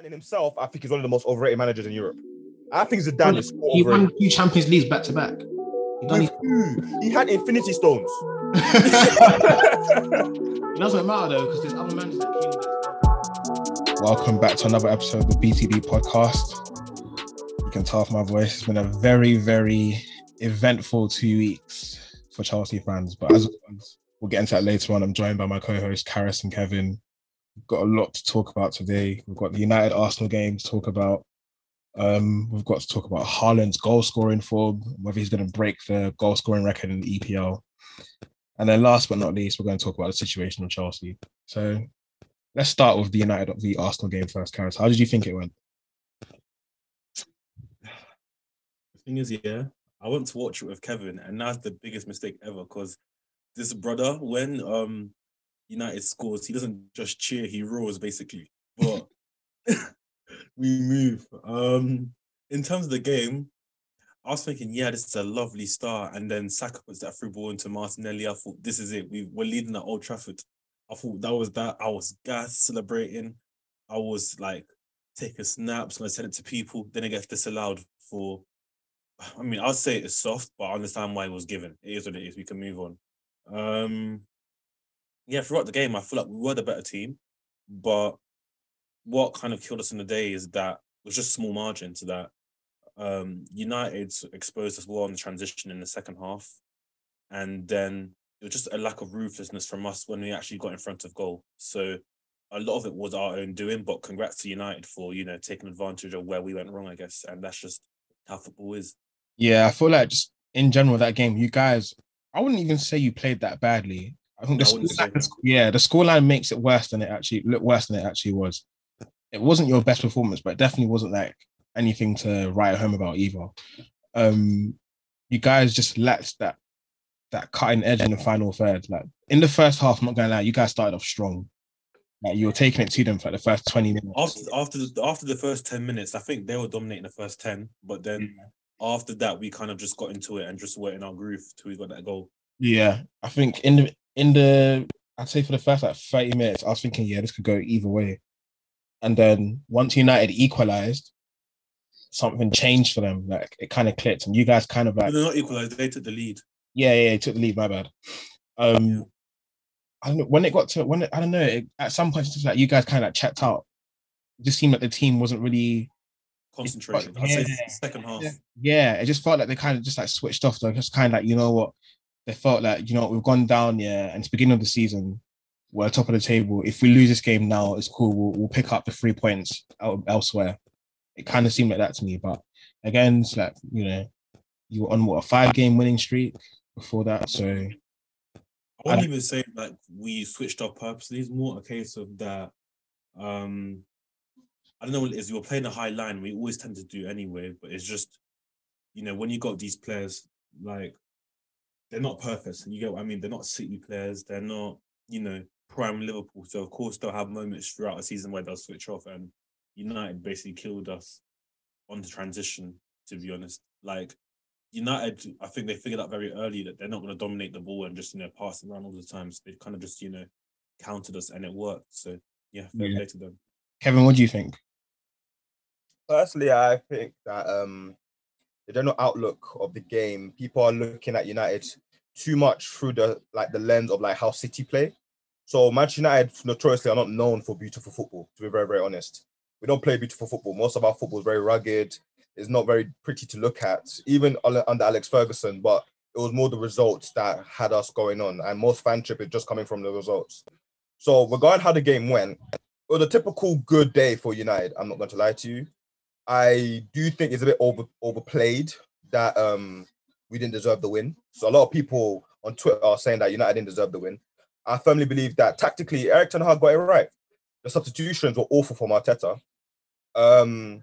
Zidane in himself, I think he's one of the most overrated managers in Europe. I think Zidane is He won two Champions Leagues back to back. He done With his- who? He had Infinity Stones. It doesn't matter though, because there's other managers that came there. Welcome back to another episode of the BTB podcast. You can tell from my voice, it's been a very, very eventful two weeks for Chelsea fans. But as always, we'll get into that later on. I'm joined by my co-hosts Karis and Kevin. Got a lot to talk about today. We've got the United Arsenal game to talk about. Um, we've got to talk about Haaland's goal scoring form, whether he's going to break the goal scoring record in the EPL. And then last but not least, we're going to talk about the situation of Chelsea. So let's start with the United v Arsenal game first, Karis. How did you think it went? The thing is, yeah, I went to watch it with Kevin, and that's the biggest mistake ever. Because this brother, when um United scores, he doesn't just cheer; he roars basically. But we move. Um, in terms of the game, I was thinking, yeah, this is a lovely start, and then Saka puts that through ball into Martinelli. I thought this is it. We we're leading at Old Trafford. I thought that was that. I was gas celebrating. I was like taking snaps and I sent it to people. Then it gets disallowed for I mean, I'd say it's soft, but I understand why it was given. It is what it is. We can move on. Um, yeah, throughout the game, I feel like we were the better team, but what kind of killed us in the day is that it was just small margin to that. Um, United exposed us well on the transition in the second half, and then it was just a lack of ruthlessness from us when we actually got in front of goal. So a lot of it was our own doing, but congrats to United for you know taking advantage of where we went wrong, I guess, and that's just how football is. Yeah, I feel like just in general that game, you guys, I wouldn't even say you played that badly. I think the I wouldn't the sc- yeah, the scoreline makes it worse than it actually look worse than it actually was. It wasn't your best performance, but it definitely wasn't like anything to write home about either. Um, you guys just lacked that that cutting edge in the final third. Like in the first half, I'm not gonna lie, you guys started off strong. Like you were taking it to them for like the first 20 minutes. after after the, after the first 10 minutes, I think they were dominating the first 10, but then after that, we kind of just got into it and just were in our groove till we got that goal. Yeah, I think in the in the I'd say for the first like 30 minutes, I was thinking, yeah, this could go either way. And then once United equalized, something changed for them. Like it kind of clicked, and you guys kind of like, they're not equalized, they took the lead. yeah, yeah, yeah, took the lead. My bad. Um, I don't know when it got to when it, I don't know. It, at some point, it's just like you guys kind of like checked out. It just seemed like the team wasn't really Concentration. Yeah. I'd say second half. Yeah. yeah, it just felt like they kind of just like switched off. They're just kind of like, you know what? They felt like, you know, we've gone down, yeah, and it's beginning of the season. We're top of the table. If we lose this game now, it's cool. We'll, we'll pick up the three points out, elsewhere. It kind of seemed like that to me. But again, it's like, you know, you were on what a five game winning streak before that. So I wouldn't even say like we switched up purposely. It's more a case of that. Um, I don't know what it is. You were playing a high line. We always tend to do anyway, but it's just, you know, when you got these players, like they're not perfect. You get what I mean? They're not City players. They're not, you know, prime Liverpool. So of course they'll have moments throughout a season where they'll switch off. And United basically killed us on the transition. To be honest, like United, I think they figured out very early that they're not going to dominate the ball and just you know pass around all the time. So they kind of just you know countered us and it worked. So yeah, fair Yeah. play to them. Kevin, what do you think? Personally, I think that um, the general outlook of the game, people are looking at United too much through the like the lens of like how City play. So Manchester United notoriously are not known for beautiful football. To be very very honest, we don't play beautiful football. Most of our football is very rugged. It's not very pretty to look at, even under under Alex Ferguson. But it was more the results that had us going on, and most fanship is just coming from the results. So regarding how the game went, it was a typical good day for United. I'm not going to lie to you. I do think it's a bit over overplayed that um we didn't deserve the win. So a lot of people on Twitter are saying that United didn't deserve the win. I firmly believe that tactically Erik Ten Hag got it right. The substitutions were awful from Arteta. Um,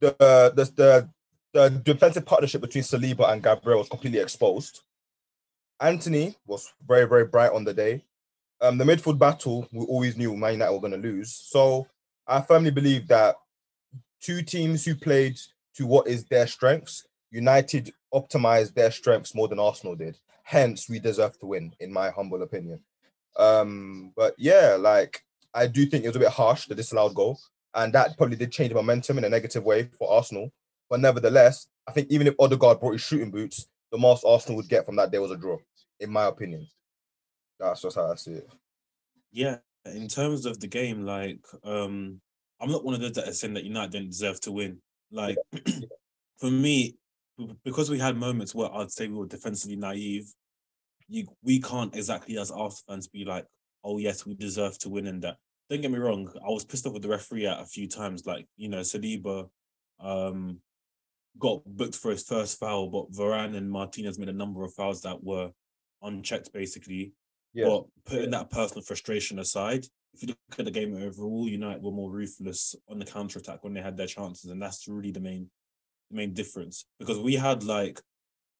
the the the, the defensive partnership between Saliba and Gabriel was completely exposed. Antony was very very bright on the day. Um, the midfield battle we always knew Man United were going to lose. So I firmly believe that two teams who played to what is their strengths, United optimized their strengths more than Arsenal did. Hence, we deserve to win, in my humble opinion. Um, but yeah, like I do think it was a bit harsh the disallowed goal. and that probably did change momentum in a negative way for Arsenal. But nevertheless, I think even if Odegaard brought his shooting boots, the most Arsenal would get from that day was a draw, in my opinion. That's just how I see it. Yeah, in terms of the game, like um, I'm not one of those that are saying that United don't deserve to win. Like for me, because we had moments where I'd say we were defensively naive, you we can't exactly as Arsenal fans be like, oh yes, we deserve to win and that. Don't get me wrong, I was pissed off with the referee at a few times. Like, you know, Saliba um got booked for his first foul, but Varane and Martinez made a number of fouls that were unchecked basically. Yeah. But putting that personal frustration aside, if you look at the game overall, United were more ruthless on the counter attack when they had their chances, and that's really the main the main difference. Because we had like,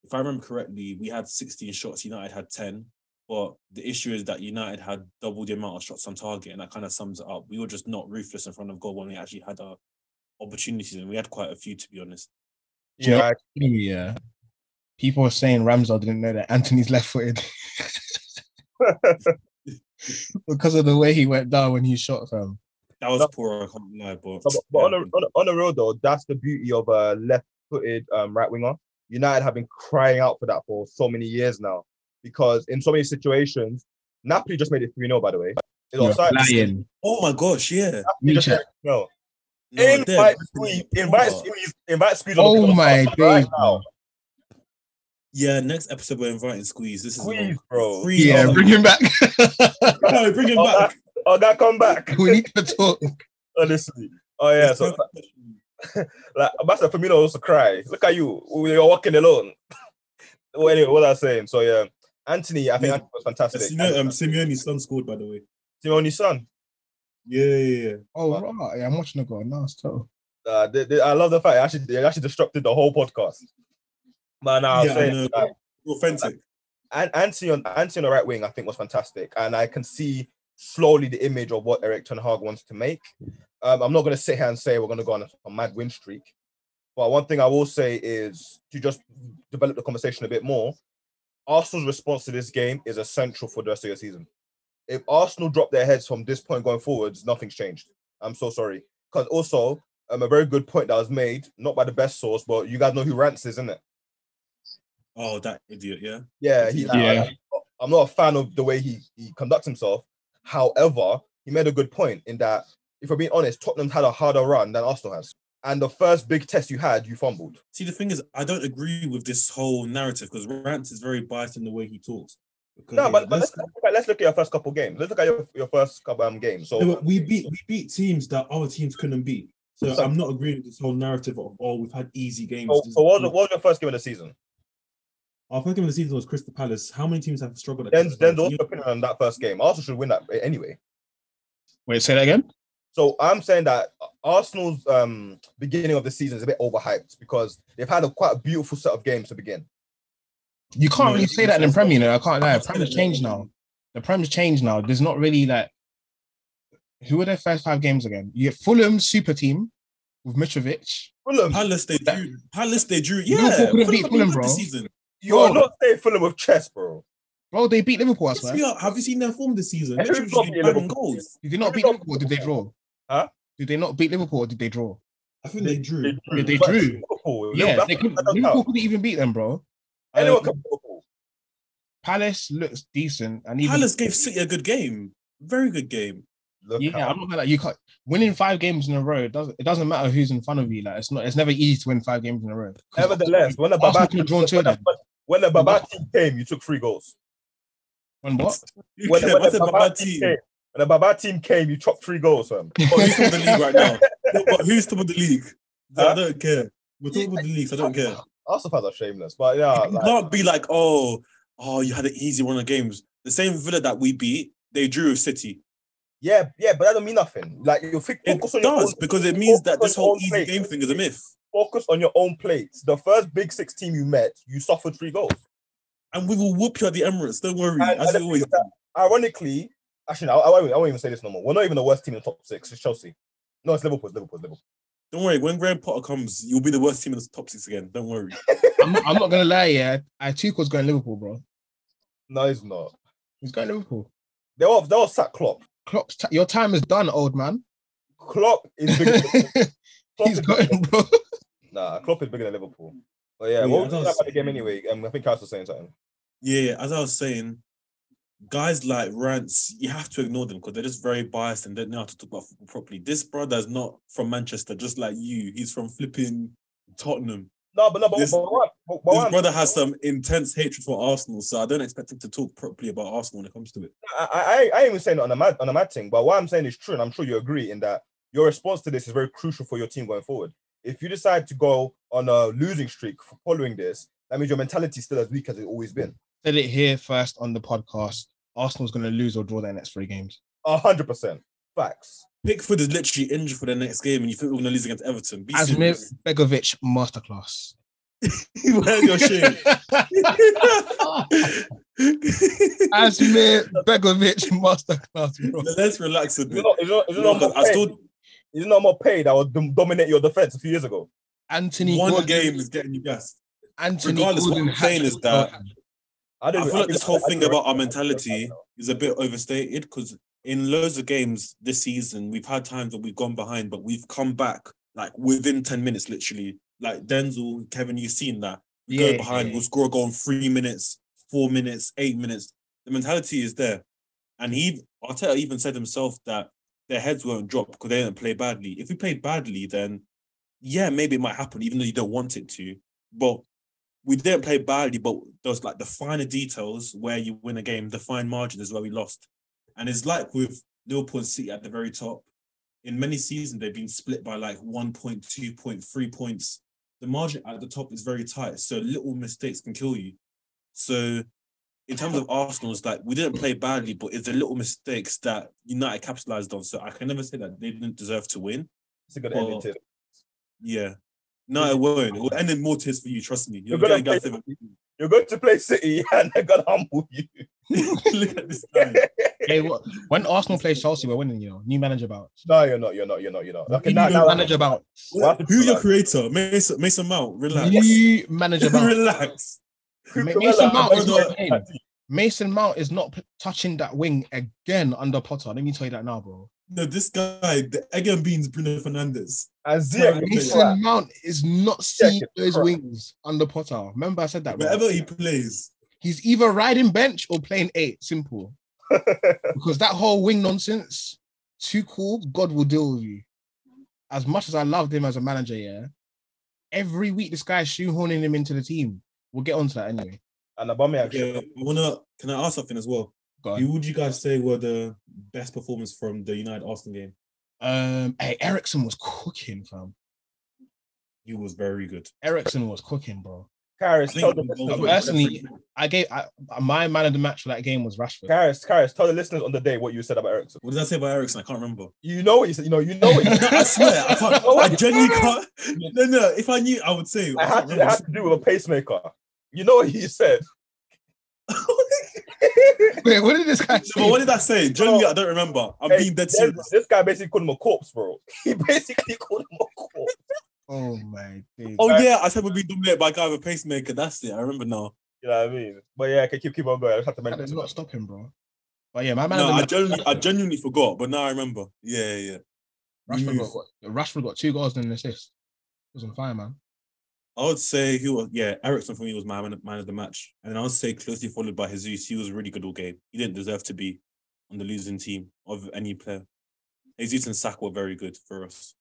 if I remember correctly, we had 16 shots, United had 10. But the issue is that United had double the amount of shots on target, and that kind of sums it up. We were just not ruthless in front of goal when we actually had our opportunities, and we had quite a few to be honest. Yeah, Yeah. People were saying Ramsdale didn't know that Antony's left footed because of the way he went down when he shot from. That was No. poor, I can't lie, but, No, but, but on, a, on, a, on a real though, that's the beauty of a left-footed um, right winger. United have been crying out for that for so many years now because in so many situations, Napoli just made it 3 0, by the way. It's You're lying. oh my gosh, yeah. Napoli just Nietzsche. made it 3-0. No, invite ripping squeeze, invite apart. squeeze, invite squeeze. Oh podcast my right now. Yeah, next episode we're inviting Squeeze. This is Squeeze, long. bro. Free Yeah, on- bring him back. No, bring him Oh, back. Oh, that come back. we need to talk. Honestly. Oh yeah. So like Master Firmino also cry. Look at you. You're walking alone. well, anyway, what I was saying. So yeah, Antony, I think Yeah. Antony was fantastic. You know, um, Simeone's son scored, by the way. Simeone's son. Yeah, yeah, yeah. Oh, right. Yeah, I'm watching the goal now. So Uh, they- they- I love the fact it actually they actually disrupted the whole podcast. But now Yeah, I'm I saying know. uh, Authentic. and Antony on Antony on the right wing, I think was fantastic, and I can see slowly the image of what Erik Ten Hag wants to make. Um, I'm not going to sit here and say we're going to go on a, a mad win streak, but one thing I will say is to just develop the conversation a bit more. Arsenal's response to this game is essential for the rest of your season. If Arsenal drop their heads from this point going forwards, nothing's changed. I'm so sorry. Because also, um, a very good point that was made, not by the best source, but you guys know who Rance is, isn't it? Oh, that idiot, yeah. Yeah, he, like, Yeah. I'm not a fan of the way he, he conducts himself. However, he made a good point in that, if we're being honest, Tottenham had a harder run than Arsenal has. And the first big test you had, you fumbled. See, the thing is, I don't agree with this whole narrative because Rance is very biased in the way he talks. Because No, but, but let's- let's, look at, let's look at your first couple games. Let's look at your, your first couple um, games. So, but we beat we beat teams that other teams couldn't beat. So So- I'm not agreeing with this whole narrative of oh we've had easy games. so, so what, was, what was your first game of the season? Our first game of the season was Crystal Palace. How many teams have struggled? At Then, Crystal then Palace? what's your opinion on that first game? Arsenal should win that anyway. wait, say that again. So I'm saying that Arsenal's um, beginning of the season is a bit overhyped because they've had a quite a beautiful set of games to begin. You can't No, really say that in it's- Premier. You I can't lie. I'm Premier's changed now. The Premier's changed now. There's not really like who were their first five games again? You get Fulham super team with Mitrovic. Fulham, Palace they drew. Palace they drew. Yeah, Liverpool couldn't beat have been Fulham, good bro. This season. you're Bro. not saying Fulham with chess, bro. Bro, they beat Liverpool, I Yes, swear. we. Have you seen their form this season? And who's Mitrovic not is beating banging Liverpool? goals. Did they not beat Liverpool- Liverpool or did they draw? Huh? Did they not beat Liverpool or did they draw? I think they drew. Yeah, they drew. Liverpool, Yeah, Liverpool, they could, that don't Liverpool count. couldn't even beat them, bro. Anyone Um, can beat Liverpool. Palace looks decent, and even Palace gave City a good game. Very good game. Look yeah, out. I'm not gonna like you can't winning five games in a row. It doesn't it doesn't matter who's in front of you. Like it's not it's never easy to win five games in a row. Nevertheless, when the Arsenal Baba could have drawn two of them. When the Baba team came, you took three goals. When what? You When, when the a Baba team team? came, when the Baba team came, you chopped three goals, fam. Oh, who's top of the league right now? No, but who's top of the league? I don't care. We're talking about the league, so I don't care. Arsenal fans are shameless, but yeah, You like, can't be like, oh, oh, you had an easy run of games. The same Villa that we beat, they drew with City. yeah, yeah, but that don't mean nothing. Like you think It focus on your does own, because it means that this whole easy plate. game thing is a myth. Focus on your own plates. The first big six team you met, you suffered three goals. And we will whoop you at the Emirates. Don't worry. And- as and always that, Ironically, actually, no, I, I, won't, I won't even say this no more. We're not even the worst team in the top six. It's Chelsea. No, it's Liverpool. It's Liverpool. It's Liverpool. Don't worry. When Graham Potter comes, you'll be the worst team in the top six again. Don't worry. I'm not, I'm not gonna lie, yeah. I Tuchel's going Liverpool, bro. No, it's not. He's going Liverpool. They all they all sack Klopp. Klopp's t- your time is done, old man. Klopp is Klopp He's is got bigger him, bro. Nah, Klopp is bigger than Liverpool. But yeah, Oh, what was that you was- about the game anyway? Um, I think Carlos was saying something. Yeah, yeah, as I was saying, guys like Rants, you have to ignore them because they're just very biased and they don't know how to talk about football properly. This brother's not from Manchester, just like you. He's from flipping Tottenham. No, but no, but, This- but, what, but, but His brother has some intense hatred for Arsenal, so I don't expect him to talk properly about Arsenal when it comes to it. I, I, I ain't even saying it on a mad on a mad thing, but what I'm saying is true, and I'm sure you agree in that your response to this is very crucial for your team going forward. If you decide to go on a losing streak for following this, that means your mentality is still as weak as it's always been. Said it here first on the podcast. Arsenal's going to lose or draw their next three games. A hundred percent facts. Pickford is literally injured for the next game, and you think we're going to lose against Everton? Be Asmir serious. Begovic masterclass. Where's your shame? Asmir Begovic masterclass, bro. Let's relax a Is it bit. not, is it not, is it No, not 'cause more I pay? Still Is it not more pay that would dom- dominate your defense a few years ago? Anthony one Gordon, game is getting you gassed. Anthony regardless, what Gordon I'm saying is hat-trick that- Burton. I don't- feel like think- this whole thing about our mentality is a bit overstated because in loads of games this season, we've had times that we've gone behind, but we've come back like within 10 minutes, literally. Like Denzel, Kevin, you've seen that. We Yeah, go behind, yeah. we'll score a goal in three minutes, four minutes, eight minutes. The mentality is there. And he, Arteta even said himself that their heads won't drop because they didn't play badly. If we played badly, then yeah, maybe it might happen, even though you don't want it to. But we didn't play badly, but those like the finer details where you win a game, the fine margin is where we lost. And it's like with Liverpool City at the very top. In many seasons, they've been split by like one point, two point, three points. The margin at the top is very tight. So little mistakes can kill you. So in terms of Arsenal, it's like we didn't play badly, but it's the little mistakes that United capitalized on. So I can never say that they didn't deserve to win. It's a good Well, ending to. Yeah. No, it won't. It will end in more tears for you, trust me. You're You're gonna play, you're going to play City and they're gonna humble you. Look at this guy. Hey, what, when Arsenal plays Chelsea, we're winning, you know. New manager bout. no, you're not. You're not. You're not. You're not. Okay, New now, now, manager bout. What? Who's your creator? Mason, Mason Mount. Relax. New manager bout. Relax. Ma- Cucurella, Mason Mount is not. Mason Mount is not p- touching that wing again under Potter. Let me tell you that now, bro. No, this guy, the egg and beans, Bruno Fernandes. and Ziyech. Mason Mount is not seeing it's those crap. wings under Potter. Remember, I said that. bro. Wherever he plays, He's either riding bench or playing eight. Simple. Because that whole wing nonsense, too cool. God will deal with you. As much as I loved him as a manager, yeah. Every week, this guy is shoehorning him into the team. We'll get onto that anyway. and Aubameyang. yeah, I wanna. Can I ask something as well? Go on. Who would you guys say were the best performance from the United Arsenal game? Um, hey, Eriksen was cooking, fam. He was very good. Eriksen was cooking, bro. Karis, I tell think the he listeners, was- Personally, I gave I, my man of the match for that game was Rashford. Karis, Karis, tell the listeners on the day what you said about Eriksen. What did I say about Eriksen? I can't remember. You know what you said. You know. You know what you said. I swear, I can't. I genuinely can't. No, no. If I knew, I would say. I I had can't to, it had to do with a pacemaker. You know what he said. Wait, what did this guy say? but what did I say? Genuinely, I don't remember. I'm Hey, being dead this, serious. this guy basically called him a corpse, bro. He basically called him a corpse. Oh my days. Oh yeah, I said we're being dominated by a guy with a pacemaker. That's it. I remember now. You know what I mean? But yeah, okay, keep keep on going. I just have to That mention. does it. not stop him, bro. But yeah, my man. No, I genuinely, I genuinely forgot, but now I remember. Yeah, yeah. Rashford got, Rashford got two goals and an assist. He was on fire, man. I would say he was. Yeah, Eriksen for me was my man, man of the match, and I would say closely followed by Jesus. He was really good all game. He didn't deserve to be on the losing team of any player. Jesus and Sack were very good for us.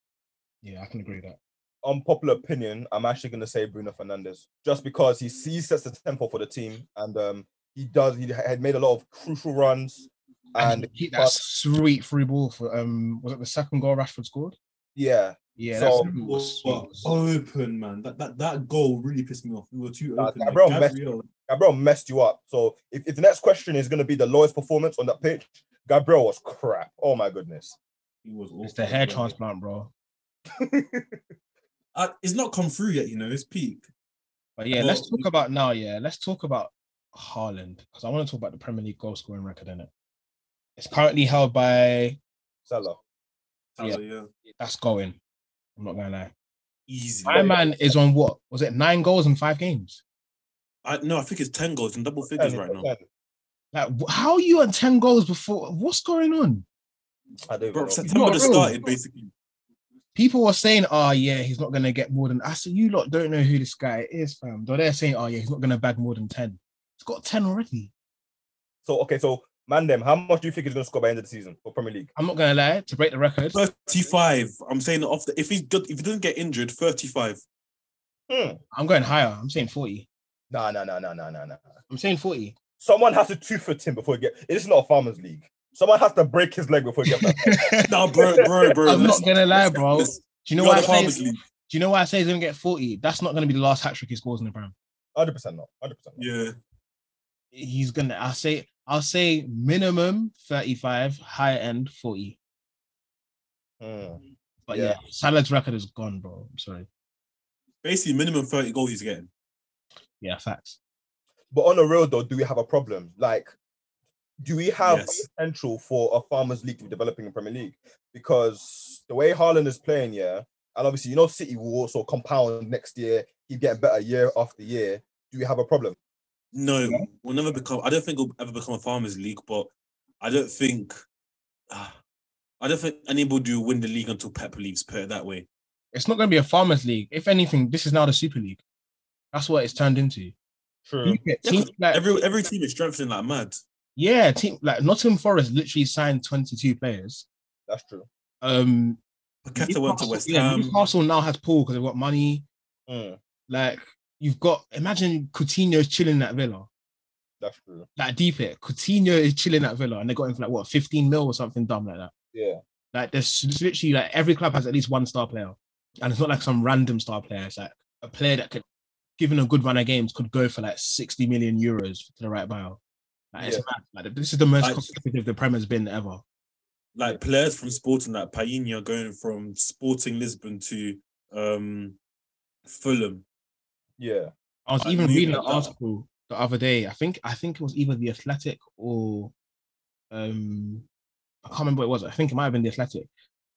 Yeah, I can agree with that. Unpopular opinion. I'm actually going to say Bruno Fernandes, just because he he sets the tempo for the team, and um, he does. He had made a lot of crucial runs, And, and he hit that sweet free ball for um was it the second goal Rashford scored? yeah, Yeah, So- that's was But open, man. That, that that goal really pissed me off. We were too Nah, open. Gabriel Like, messed- Gabriel, Gabriel messed you up. So if, if the next question is going to be the lowest performance on that pitch, Gabriel was crap. Oh my goodness. he was it's the hair bro. transplant, bro. Uh, it's not come through yet, you know. It's peak. But yeah, let's talk about now. Yeah, let's talk about Haaland because I want to talk about the Premier League goal scoring record in it. It's currently held by Salah. Yeah. Salah, yeah. that's going. I'm not gonna lie. Easy. My man is on what was it? Nine goals in five games. I, no, I think it's 10 goals in double figures right now. Like, how are you on ten goals before? What's going on? I don't Bro, know. September not just real. started basically. People were saying, "Oh, yeah, he's not gonna get more than." People were saying, "Oh, yeah, he's not gonna get more than." I said, "You lot don't know who this guy is, fam." Though they're saying, "Oh, yeah, he's not gonna bag more than 10. He's got ten already. So okay, so Mandem, how much do you think he's gonna score by the end of the season for Premier League? I'm not gonna lie. To break the record, 35. I'm saying off the if he got if he doesn't get injured, 35. Hmm. I'm going higher. I'm saying 40. Nah, nah, nah, nah, nah, nah, nah. I'm saying 40. Someone has to two foot him before he get. It's not a farmers league. Someone has to break his leg before he gets that. No, bro, bro, bro. I'm not gonna lie, bro. Do you know why I the say? Do you know why I say he's gonna get 40? That's not gonna be the last hat trick he scores in the Prem. Hundred percent not. Hundred percent. Yeah. He's gonna. I'll say. I'll say minimum 35, high end 40. Hmm. But yeah, Yeah. Salah's record is gone, bro. I'm sorry. Basically, minimum 30 goals he's getting. Yeah, facts. But on the real though, do we have a problem? Like, do we have Yes. potential for a farmers league to be developing in Premier League? Because the way Haaland is playing, yeah, and obviously you know City will also compound next year, keep getting better year after year. Do we have a problem? No, we'll never become. I don't think we'll ever become a farmers league, but I don't think. ah, I don't think anybody will win the league until Pep leaves. Put it that way. It's not gonna be a farmers league. If anything, this is now the Super League. That's what it's turned into. True. Yeah, like, Every every team is strengthening like mad. yeah, team like Nottingham Forest literally signed 22 players. That's true. Um, Paqueta went to Newcastle- West yeah, Ham. Newcastle now has Paul because they've got money. Mm, Like you've got imagine Coutinho's chilling at Villa. that's true. Like deep it. Coutinho is chilling at Villa and they got him for like what 15 mil or something dumb like that. Yeah. Like there's it's literally like every club has at least one star player. And it's not like some random star player. It's like a player that could given a good run of games could go for like 60 million euros to the right buyer. Like, it's Yeah. mad. Like this is the most Like- competitive the Prem has been ever. like players from Sporting, like Palhinha going from Sporting Lisbon to um Fulham. Yeah. I was Like, even reading an article the other day. I think I think it was either the Athletic or um I can't remember what it was. I think it might have been the Athletic.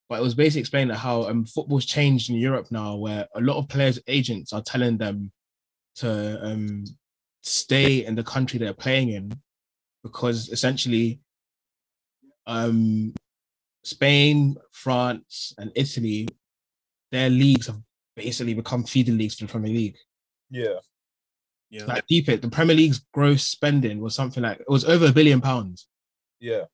But it was basically explaining how um football's changed in Europe now, where a lot of players' agents are telling them to um stay in the country they're playing in because essentially um Spain, France, and Italy, their leagues have basically become feeder leagues for the Premier League. Yeah. Yeah. Like deep it, the Premier League's gross spending was something like it was over a billion pounds. Yeah.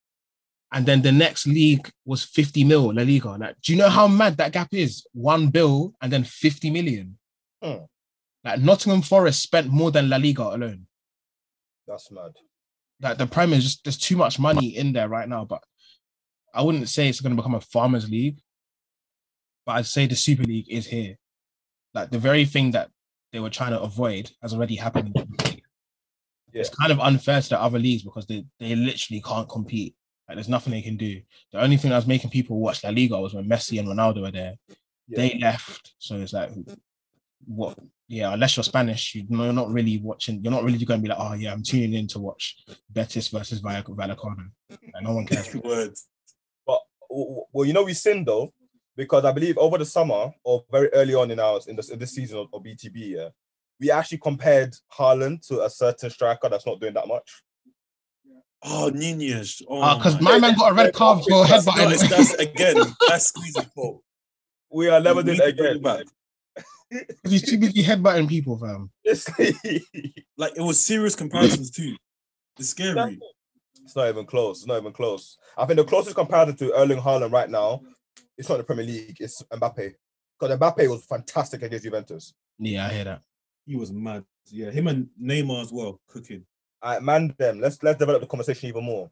And then the next league was 50 mil, La Liga. Like, do you know how mad that gap is? One bill and then 50 million. Hmm. Like Nottingham Forest spent more than La Liga alone. That's mad. Like the Prem is just there's too much money in there right now. But I wouldn't say it's gonna become a farmers league. But I'd say the Super League is here. Like the very thing that they were trying to avoid has already happened in the Premier League. It's kind of unfair to the other leagues because they, they literally can't compete. Like there's nothing they can do. The only thing that was making people watch La Liga was when Messi and Ronaldo were there. Yeah. They left, so it's like, what? Yeah, unless you're Spanish, you know, you're not really watching. You're not really going to be like, oh yeah, I'm tuning in to watch Betis versus Valle- Vallecano. Like, no one cares. Words. But well, you know, we sinned though, because I believe over the summer or very early on in our in this, in this season of, of BTB, yeah, we actually compared Haaland to a certain striker that's not doing that much. Oh, Nunez. Oh, ah, Because my my man got a red card for That's, no, headbutting. it's, that's again. That's squeezing fault. We are never We doing it again. it back. He's too busy headbutting people, fam. It's, Like it was serious comparisons too. It's scary. it's not even close. It's not even close. I think the closest comparison to Erling Haaland right now, it's not the Premier League. It's Mbappe. Because Mbappe was fantastic against Juventus. Yeah, I hear that. He was mad. Yeah, him and Neymar as well cooking. All right, man, them. Let's let's develop the conversation even more.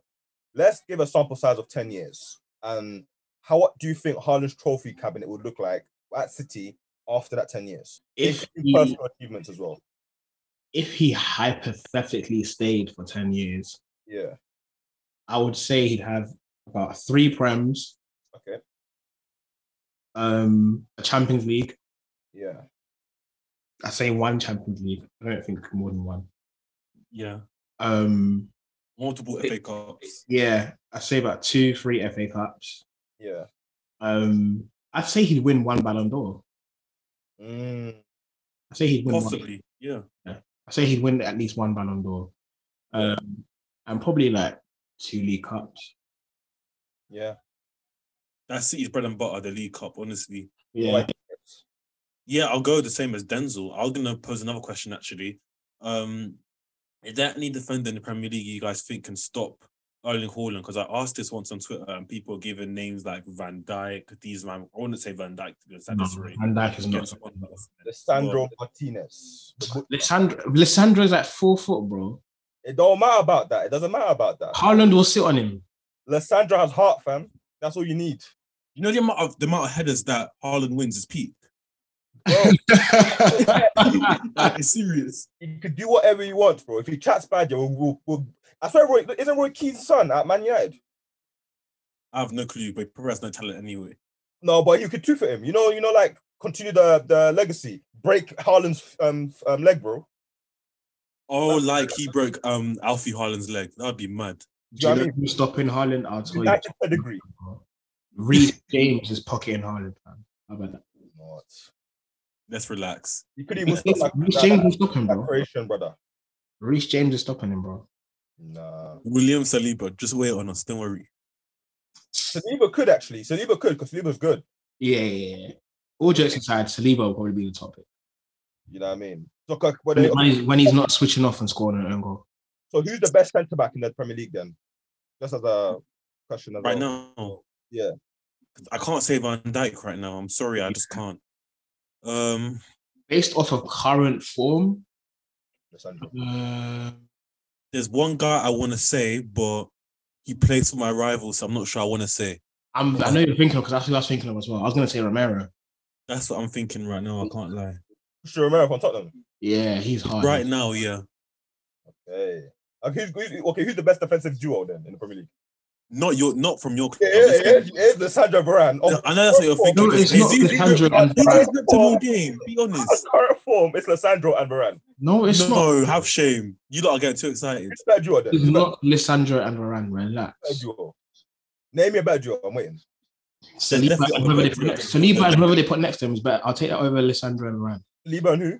Let's give a sample size of ten years. And how what do you think Haaland's trophy cabinet would look like at City after that ten years? If he, personal achievements as well. if he hypothetically stayed for 10 years, Yeah. I would say he'd have about three Prems. Um, a Champions League. Yeah. I say one Champions League. I don't think more than one. Yeah, Um, multiple FA Cups. yeah, I say about two, three FA Cups. Yeah. Um, I'd say he'd win one Ballon d'Or. Mm, I say he'd win one. Possibly. Yeah. I say he'd win at least one Ballon d'Or. Um, and probably like two League Cups. yeah. That's City's bread and butter, the League Cup. Honestly, Yeah. Like, yeah, I'll go the same as Denzel. I'm gonna pose another question actually. Um, is there any defender in the Premier League you guys think can stop Erling Haaland? Because I asked this once on Twitter and people are giving names like Van Dijk, these man. I wouldn't say Van Dijk to be honest. at No, this rate. Van Dijk is not. Against someone else. Lisandro Martinez. The bu- Lisandro, Lisandro's like four foot, bro. It don't matter about that. It doesn't matter about that. Haaland will sit on him. Lisandro has heart, fam. That's all you need. You know the amount of the amount of headers that Haaland wins is peak. Bro, Like, it's serious. you can do whatever you want, bro. If he chats bad, you will. will, will I swear, Roy, isn't Roy Keane's son at Man United? I have no clue, but he probably has no talent anyway. No, but you could two for him. You know, you know, like continue the the legacy. Break Haaland's um, um leg, bro. Oh, like he broke um Alfie Haaland's leg. That'd be mad. Do you know who's stopping Haaland? I'll tell you. United pedigree. Reece James is pocketing Haaland, fam. How about that? What? Let's relax. You could even stop like, Reece James will stop him, that bro. Croatian brother. Reece James is stopping him, bro. Nah. William Saliba, just wait on us. Don't worry. Saliba could actually. Saliba could because Saliba's good. Yeah, yeah, yeah. All jokes aside, Saliba will probably be the topic. You know what I mean? So, uh, when When, they- when he's, when he's not switching off and scoring an own goal. so who's the best centre back in the Premier League then? Just as a question as Right well. now, Yeah. I can't say Van Dijk right now. I'm sorry, I just can't. Um, Based off of current form, uh, there's one guy I want to say, but he plays for my rival, so I'm not sure I want to say. I'm, I know you're thinking of because that's who I was thinking of as well. I was going to say Romero. That's what I'm thinking right now. I can't lie. Push Romero from Tottenham. Yeah, he's hard. Right now, yeah. Okay. Okay who's, who's, okay, who's the best defensive duo then in the Premier League? Not your, not from your. Yeah, I'm yeah, just yeah, saying- yeah, Lisandro Varane. I know that's what you're thinking. No, it's not He's- Lisandro and He Varane. just ripped all game. Be honest. current form, it's Lisandro and Varane. No, it's not. no, have shame. You lot are getting too excited. Who's that duo then? It's not Lisandro and Varane. Relax. bad duo? Name me a bad duo. I'm waiting. Saliba and whoever they put next. Saliba whoever they put next to him is better. I'll take that over Lisandro and Varane. Saliba and who?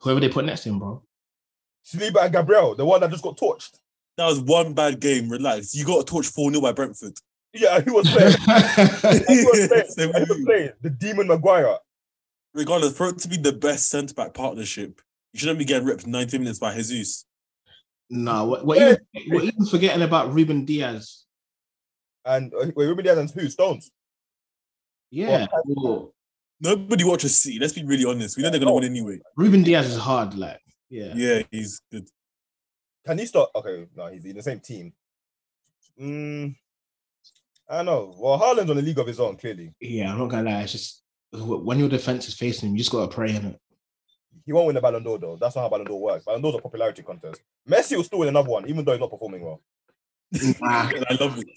Whoever they put next to him, bro. Saliba and Gabriel, the one that just got torched. That was one bad game. Relax. You got a torch 4 0 by Brentford. Yeah, he was playing. He was playing. Same He was playing. The Demon Maguire. Regardless, for it to be the best centre back partnership, you shouldn't be getting ripped 90 minutes by Jesus. no, we're, we're, even, we're even forgetting about Ruben Dias. And uh, wait, Ruben Dias and who? Stones. Yeah, well, Nobody watches City. Let's be really honest. We know they're going to win anyway. Ruben Dias is hard. Like, yeah. Yeah, he's good. Can he start? Okay, no, he's in the same team. Mm, I don't know. Well, Haaland's on a league of his own, clearly. Yeah, I'm not gonna lie. It's just when your defense is facing him, you just gotta pray in it. He won't win the Ballon d'Or, though. That's not how Ballon d'Or works. Ballon d'Or's a popularity contest. Messi will still win another one, even though he's not performing well. Nah, I love it.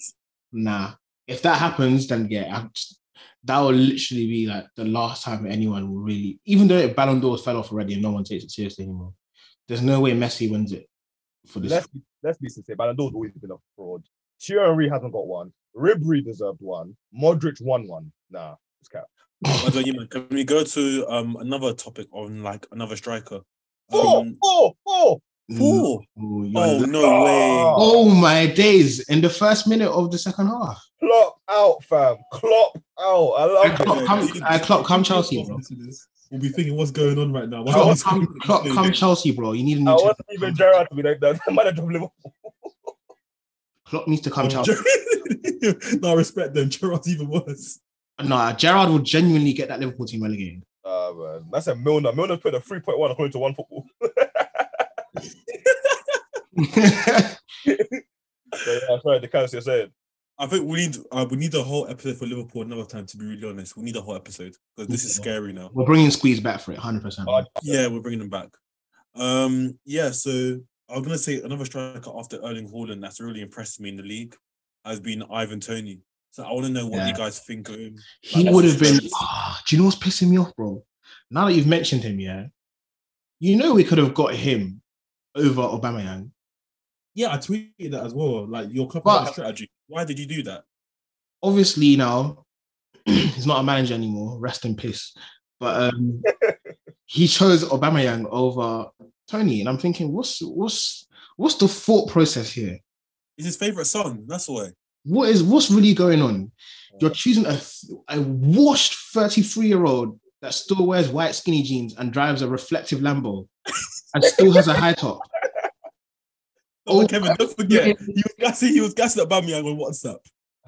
nah. If that happens, then yeah, just, that will literally be like the last time anyone will really, even though Ballon d'Or fell off already and no one takes it seriously anymore. There's no way Messi wins it for this. Let's be, let's be sincere. Ballon d'Or's always been a fraud. Thierry Henry hasn't got one. Ribéry deserved one. Modric won one. Nah, it's cap. What about you, man? Can we go to um another topic on like another striker? Four, Um, four, four. four. Oh, you're Oh no way! oh my days! In the first minute of the second half, Klopp out, fam. Klopp out. I I love Klopp, it. come, I Klopp, come Chelsea, bro. We'll be thinking, what's going on right now? Why Klopp, can't come, come Chelsea, bro. You need a I new. want even Gerrard to be like the manager of Liverpool. Klopp needs to come Oh, Chelsea. Ger- no, I respect them. Gerrard's even worse. Nah, Gerrard will genuinely get that Liverpool team relegated. Uh, man. That's a Milner. Milner put a 3.1 according to one football. So, yeah, sorry, the council said. I think we need uh, we need a whole episode for Liverpool another time. To be really honest, we need a whole episode because this is scary now. We're bringing Squeeze back for it, hundred percent. Yeah, we're bringing them back. Um, yeah. So I'm gonna say another striker after Erling Haaland that's really impressed me in the league has been Ivan Toney. So I want to know what Yeah. you guys think of him. He Like, would have been. his Ah, do you know what's pissing me off, bro? Now that you've mentioned him, yeah, you know we could have got him over Aubameyang. Yeah, I tweeted that as well. Like your club But- strategy. Why did you do that? Obviously, now he's not a manager anymore. Rest in peace. But um, he chose Aubameyang over Toney, and I'm thinking, what's what's what's the thought process here? He's his favorite son. That's why. What is what's really going on? You're choosing a a washed 33 year old that still wears white skinny jeans and drives a reflective Lambo and still has a high top. Oh, Oh, Kevin, don't forget, he was gassing, he was gassing up about me on WhatsApp.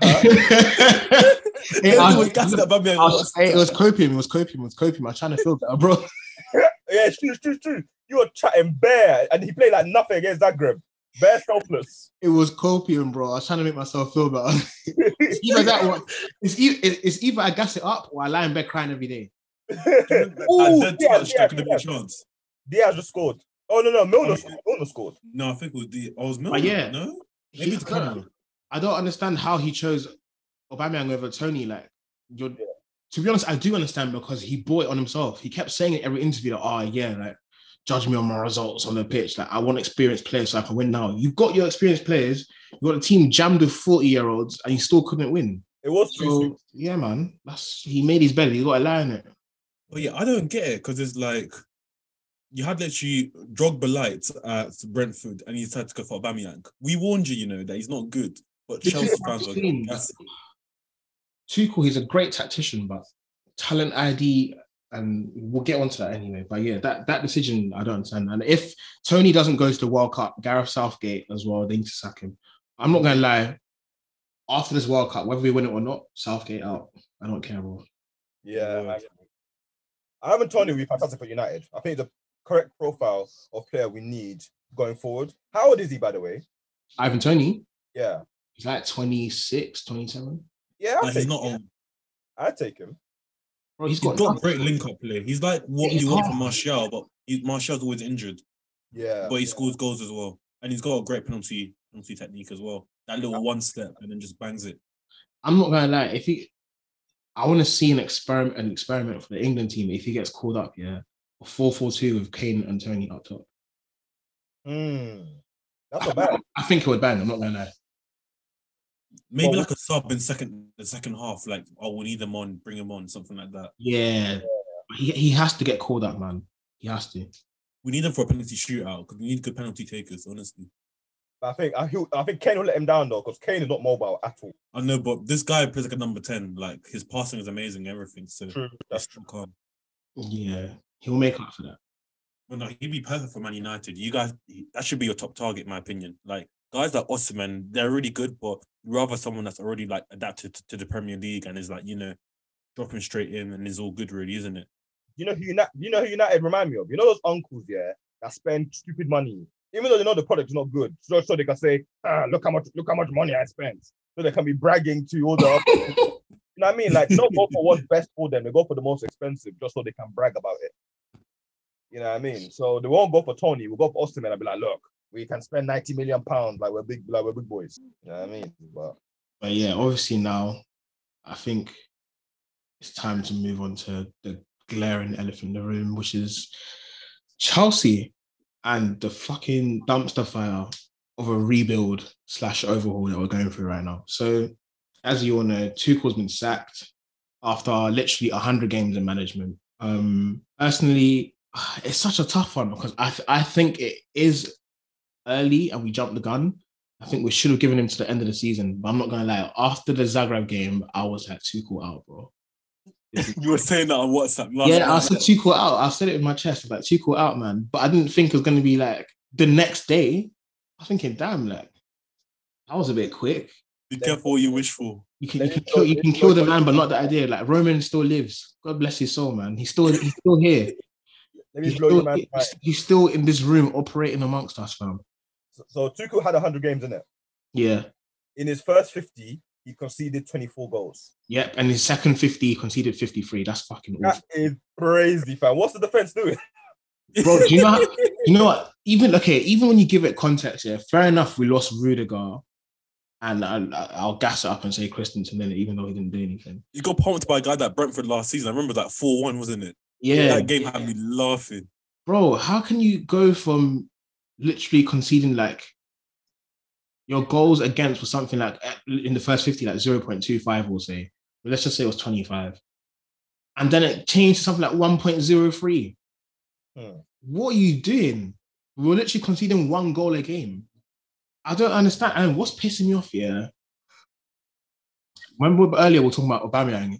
Hey, he I- was gassing about me on was- hey, it was copium, it was copium, it was copium. I'm trying to feel better, bro. Yeah, it's true, it's true, it's true. You were chatting bare, and he played like nothing against that Zagreb. Bare selfless. It was copium, bro. I was trying to make myself feel better. It's either that one. It's, e- it's either I gas it up or I lie in bed crying every day. Ooh, That dead yeah, touch, yeah, that have been a yeah. chance. Diaz just scored. Oh no, no, Milner, I mean- scored. Milner scored. No, I think it was the. Oh, I was oh, Milner. yeah. No, He- maybe it's I, don't, I don't understand how he chose Aubameyang over Toney. Like, you're, Yeah. to be honest, I do understand because he bought it on himself. He kept saying in every interview that, oh yeah, like judge me on my results on the pitch. Like, I want experienced players so I can win now. You've got your experienced players. You've got a team jammed with 40 year olds and you still couldn't win. It was. So yeah, man, that's he made his bed. He got a lie in it. But yeah, I don't get it because it's like you had literally Drogba light at Brentford and you decided to go for Aubameyang. We warned you, you know, that he's not good. But This Chelsea fans are I'm Tuchel, he's a great tactician, but talent ID, and we'll get onto that anyway. But yeah, that that decision I don't understand. And if Toney doesn't go to the World Cup, Gareth Southgate as well, they need to sack him. I'm not gonna lie. After this World Cup, whether we win it or not, Southgate out. I don't care, bro. Yeah, I, I haven't told you we fantastic for United. I think the correct profile of player we need going forward. How old is he, by the way? Ivan Toney, Yeah, he's like 26, 27. yeah, I'll Like, take he's not him. on. I'd take him. Bro, he's He's got, got great link up play. He's like what He's you want hard. from Martial, but he, Martial's always injured. Yeah, But he scores goals as well. And he's got a great penalty penalty technique as well. That little one step and then just bangs it. I'm not gonna lie. If he, I want to see an experiment, an experiment for the England team. If he gets called up, yeah, a four-four-two with Kane and Toney up top. Hmm. That's not bad. I think it would bang. I'm not gonna lie. Maybe Well, like a sub in second the second half, like oh we need them on, bring them on, something like that. Yeah, he, he has to get called up, man. He has to. We need them for a penalty shootout because we need good penalty takers, honestly. I think I, he'll- I think Kane will let him down though, because Kane is not mobile at all. I know, but this guy plays like a number 10. Like his passing is amazing, everything. So True. that's true. Calm. Yeah, he'll make up for that. Well, no, he'd be perfect for Man United. You guys, that should be your top target, in my opinion. Like guys like Osimhen, they're really good, but rather someone that's already like adapted to, to the Premier League and is like you know dropping straight in and is all good, really, isn't it? You know who United, you know who United remind me of? You know those uncles, yeah, that spend stupid money, even though they know the product's not good, so, so they can say, ah, look how much, look how much money I spent. So they can be bragging to all the. You know what I mean? Like, they don't go for what's best for them, they go for the most expensive just so they can brag about it. You know what I mean? So they won't go for Toney, we'll go for Austin and I'll be like, look, we can spend 90 million pounds like we're big, like we're big boys. You know what I mean? But But yeah, obviously now, I think it's time to move on to the glaring elephant in the room, which is Chelsea and the fucking dumpster fire of a rebuild slash overhaul that we're going through right now. So, as you all know, Tuchel's been sacked after literally 100 games in management. Um, personally, it's such a tough one because I, th- I think it is early and we jumped the gun. I think we should have given him to the end of the season. But I'm not gonna lie. After the Zagreb game, I was like Tuchel out, bro. you were saying that on WhatsApp last yeah, I night. said Tuchel out. I said it in my chest, like Tuchel out, man. But I didn't think it was gonna be like the next day. I was thinking, damn, like that was a bit quick. Be careful what you wish for. You can, you can kill, you can kill the man, but not the idea. Like Roman still lives. God bless his soul, man. He's still he's still here. Let me He's blow your still, man's mind. he's, he's still in this room operating amongst us, fam. So, so Tuchel had 100 games in it. Yeah. In his first 50, he conceded 24 goals. Yep. And his second 50, he conceded 53. That's fucking awful. That is crazy, fam. What's the defense doing? Bro, do you know how, you know what? Even okay, even when you give it context, yeah, fair enough. We lost Rudiger, and I, I'll gas it up and say Christensen in it, even though he didn't do anything. You got pumped by a guy that Brentford last season. I remember that 4 1, wasn't it? Yeah, That game had me laughing. bro. How can you go from literally conceding like your goals against was something like eh, in the first fifty, like zero point two five, we'll say. But let's just say it was twenty five, and then it changed to something like one point zero three. Hmm. What are you doing? We were literally conceding one goal a game. I don't understand. And what's pissing me off here remember earlier we were talking about Aubameyang.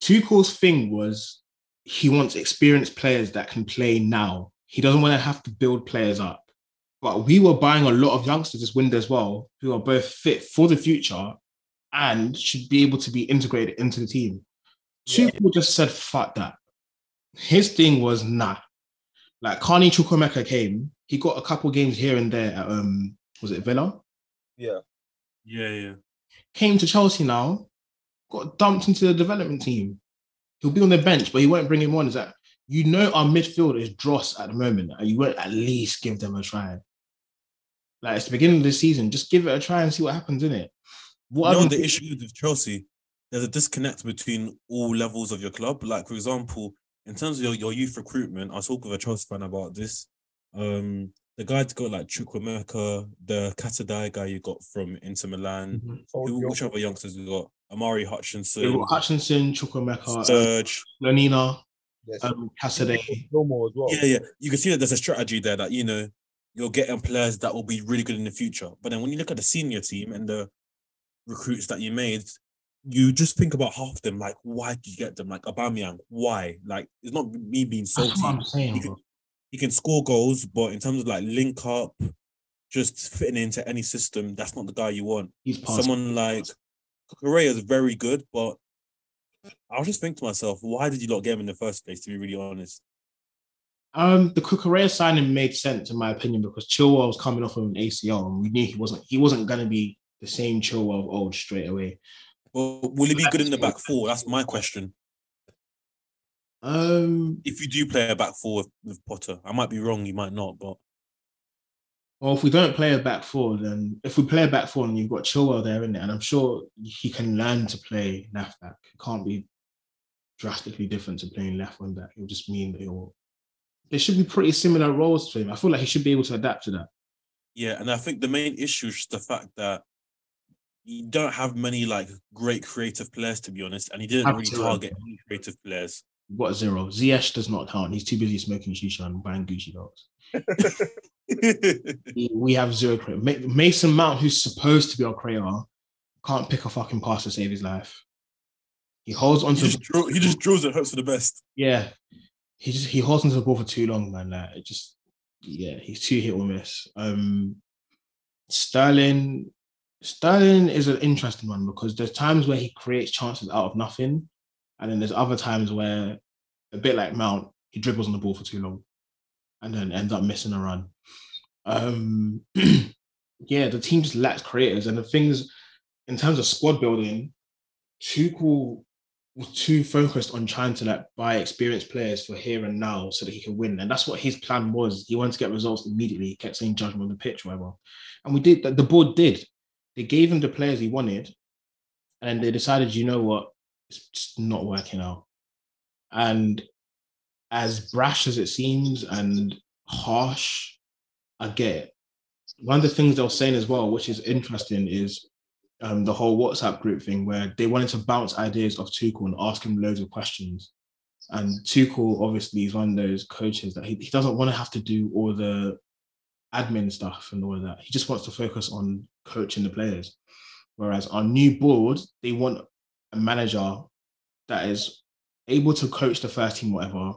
Tuchel's thing was he wants experienced players that can play now. He doesn't want to have to build players up. But we were buying a lot of youngsters this window as well, who are both fit for the future and should be able to be integrated into the team. Yeah. Tuchel just said, fuck that. His thing was nah. Like Carney Chukwuemeka came, he got a couple games here and there at um was it Villa? Yeah. Yeah, yeah. Came to Chelsea now, got dumped into the development team. He'll be on the bench, but he won't bring him on. Is that you know our midfield is dross at the moment, and you won't at least give them a try. Like it's the beginning of the season, just give it a try and see what happens in it. What you know the issue with Chelsea, there's a disconnect between all levels of your club. Like for example, in terms of your, your youth recruitment, I was talking with a Chelsea fan about this. Um, the guys got like Chukwuemeka, the Casadei guy you got from Inter Milan. Mhm. Who, which other youngsters we got? Omari Hutchinson, Hutchinson, Chukwuemeka, uh, Sturge. Slonina, Yes. um, Cassidy. Gilmour as well. Yeah, yeah. You can see that there's a strategy there that you know you're getting players that will be really good in the future. But then when you look at the senior team and the recruits that you made, you just think about half of them. Like, why did you get them? Like Aubameyang, why? Like, it's not me being That's salty. what I'm saying. He can, he can score goals, but in terms of like link up, just fitting into any system, that's not the guy you want. He's past. Someone like Correa is very good, but I was just thinking to myself, why did you not get him in the first place? To be really honest. Um, the Cucurella signing made sense in my opinion because Chilwell was coming off of an ACL, and we knew he wasn't he wasn't going to be the same Chilwell of old straight away. But will he be good in the back four? That's my question. Um, If you do play a back four with, with Potter, I might be wrong, you might not, but well, if we don't play a back four, then if we play a back four and you've got Chilwell there in it, and I'm sure he can learn to play left back. It can't be drastically different to playing left wing back. It'll just mean that he'll. There should be pretty similar roles to him. I feel like he should be able to adapt to that. yeah, and I think the main issue is just the fact that you don't have many like great creative players to be honest, and he didn't really target any creative players. We've got zero. Ziyech does not count. He's too busy smoking shisha and buying Gucci dogs. We- have zero credit. Mason Mount, who's supposed to be our creator, can't pick a fucking pass to save his life. He holds he onto just drill, he just drills and hopes for the best. yeah. He just he holds onto the ball for too long, man. Like it just yeah, he's too hit or miss. Um Sterling Sterling is an interesting one because there's times where he creates chances out of nothing, and then there's other times where a bit like Mount, he dribbles on the ball for too long and then ends up missing a run. Um yeah, the team just lacks creators, and the things in terms of squad building, Tuchel was too focused on trying to like buy experienced players for here and now so that he can win. And that's what his plan was. He wanted to get results immediately. He kept saying judgment on the pitch, whatever. And we did that. The board did. They gave him the players he wanted. And they decided, you know what? It's just not working out. And as brash as it seems and harsh, I get it. One of the things they were saying as well, which is interesting, is um, the whole WhatsApp group thing where they wanted to bounce ideas off Tuchel and ask him loads of questions. And Tuchel obviously is one of those coaches that he, he doesn't want to have to do all the admin stuff and all of that. He just wants to focus on coaching the players. Whereas our new board, they want manager that is able to coach the first team, whatever,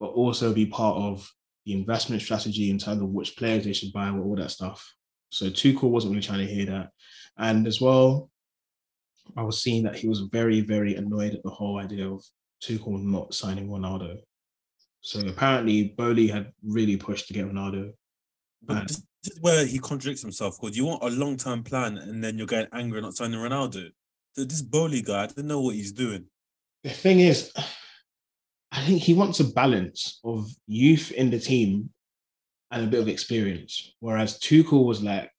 but also be part of the investment strategy in terms of which players they should buy, all that stuff. So Tuchel wasn't really trying to hear that. And as well, I was seeing that he was very, very annoyed at the whole idea of Tuchel not signing Ronaldo. So apparently, Boehly had really pushed to get Ronaldo. But this is where he contradicts himself because you want a long term plan and then you're getting angry not signing Ronaldo. This Boehly guy, I don't know what he's doing. The thing is, I think he wants a balance of youth in the team and a bit of experience. Whereas Tuchel was like